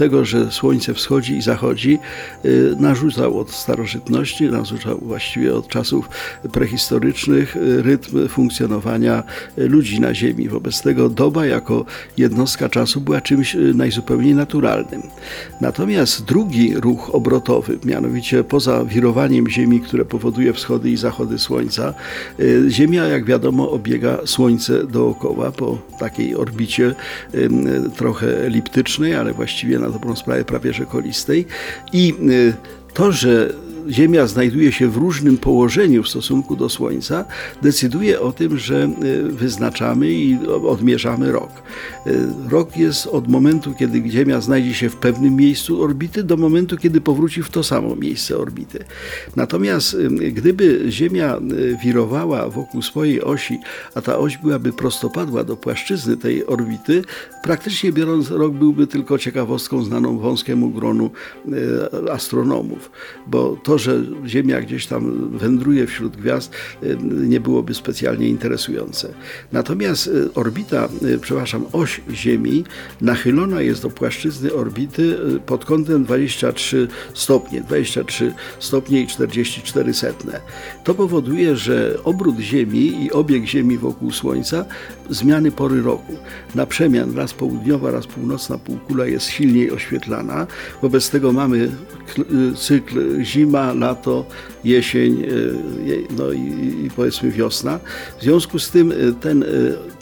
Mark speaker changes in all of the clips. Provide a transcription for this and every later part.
Speaker 1: tego, że słońce wschodzi i zachodzi, y, narzucał od starożytności, narzucał właściwie od czasów prehistorycznych y, rytm funkcjonowania ludzi na Ziemi. Wobec tego doba jako jednostka czasu była czymś najzupełniej naturalnym. Natomiast drugi ruch obrotowy, mianowicie poza wirowaniem Ziemi, które powoduje wschody i zachody Słońca, Ziemia, jak wiadomo, obiega Słońce dookoła po takiej orbicie trochę eliptycznej, ale właściwie na dobrą sprawę prawie że kolistej. I y, to, że Ziemia znajduje się w różnym położeniu w stosunku do Słońca, decyduje o tym, że y, wyznaczamy i odmierzamy rok. Y, rok jest od momentu, kiedy Ziemia znajdzie się w pewnym miejscu orbity, do momentu, kiedy powróci w to samo miejsce orbity. Natomiast y, gdyby Ziemia wirowała wokół swojej osi, a ta oś byłaby prostopadła do płaszczyzny tej orbity, praktycznie biorąc, rok byłby tylko ciekawostką znaną wąskiemu gronu astronomów, bo to, że Ziemia gdzieś tam wędruje wśród gwiazd, y, nie byłoby specjalnie interesujące. Natomiast y, orbita, y, przepraszam, oś Ziemi nachylona jest do płaszczyzny orbity pod kątem 23 stopnie, 23 stopnie i 44 setne. To powoduje, że obrót Ziemi i obieg Ziemi wokół Słońca zmiany pory roku. Na przemian raz południowa, raz północna półkula jest silniej oświetlana. Wobec tego mamy cykl zima, lato, jesień, no i, i powiedzmy wiosna. W związku z tym ten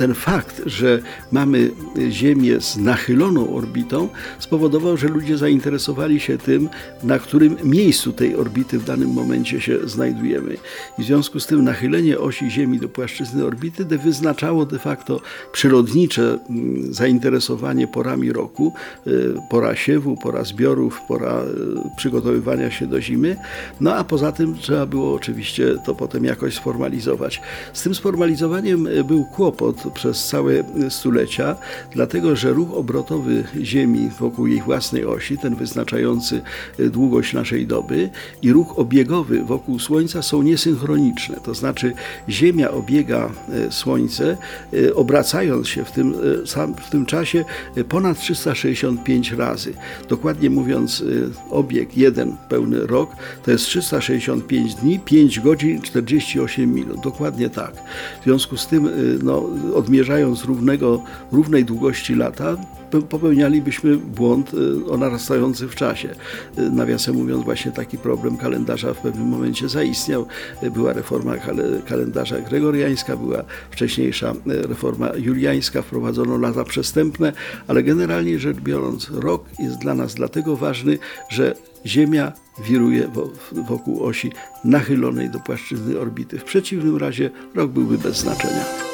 Speaker 1: ten fakt, że mamy Ziemię z nachyloną orbitą, spowodował, że ludzie zainteresowali się tym, na którym miejscu tej orbity w danym momencie się znajdujemy. I w związku z tym nachylenie osi Ziemi do płaszczyzny orbity wyznaczało de facto przyrodnicze mm, zainteresowanie porami roku, y, pora siewu, pora zbiorów, pora y, przygotowywania się do zimy. No a poza tym trzeba było oczywiście to potem jakoś sformalizować. Z tym sformalizowaniem y, był kłopot, przez całe stulecia, dlatego że ruch obrotowy Ziemi wokół jej własnej osi, ten wyznaczający długość naszej doby, i ruch obiegowy wokół Słońca są niesynchroniczne. To znaczy, Ziemia obiega e, Słońce, e, obracając się w tym, e, w tym czasie ponad 365 razy. Dokładnie mówiąc, obieg jeden pełny rok to jest 365 dni, 5 godzin, 48 minut. Dokładnie tak. W związku z tym, no, odmierzając równego, równej długości lata, popełnialibyśmy błąd y, o narastający w czasie. Y, nawiasem mówiąc, właśnie taki problem kalendarza w pewnym momencie zaistniał. Y, była reforma kalendarza gregoriańska, była wcześniejsza reforma juliańska, wprowadzono lata przestępne, ale generalnie rzecz biorąc, rok jest dla nas dlatego ważny, że Ziemia wiruje wokół osi nachylonej do płaszczyzny orbity. W przeciwnym razie rok byłby bez znaczenia.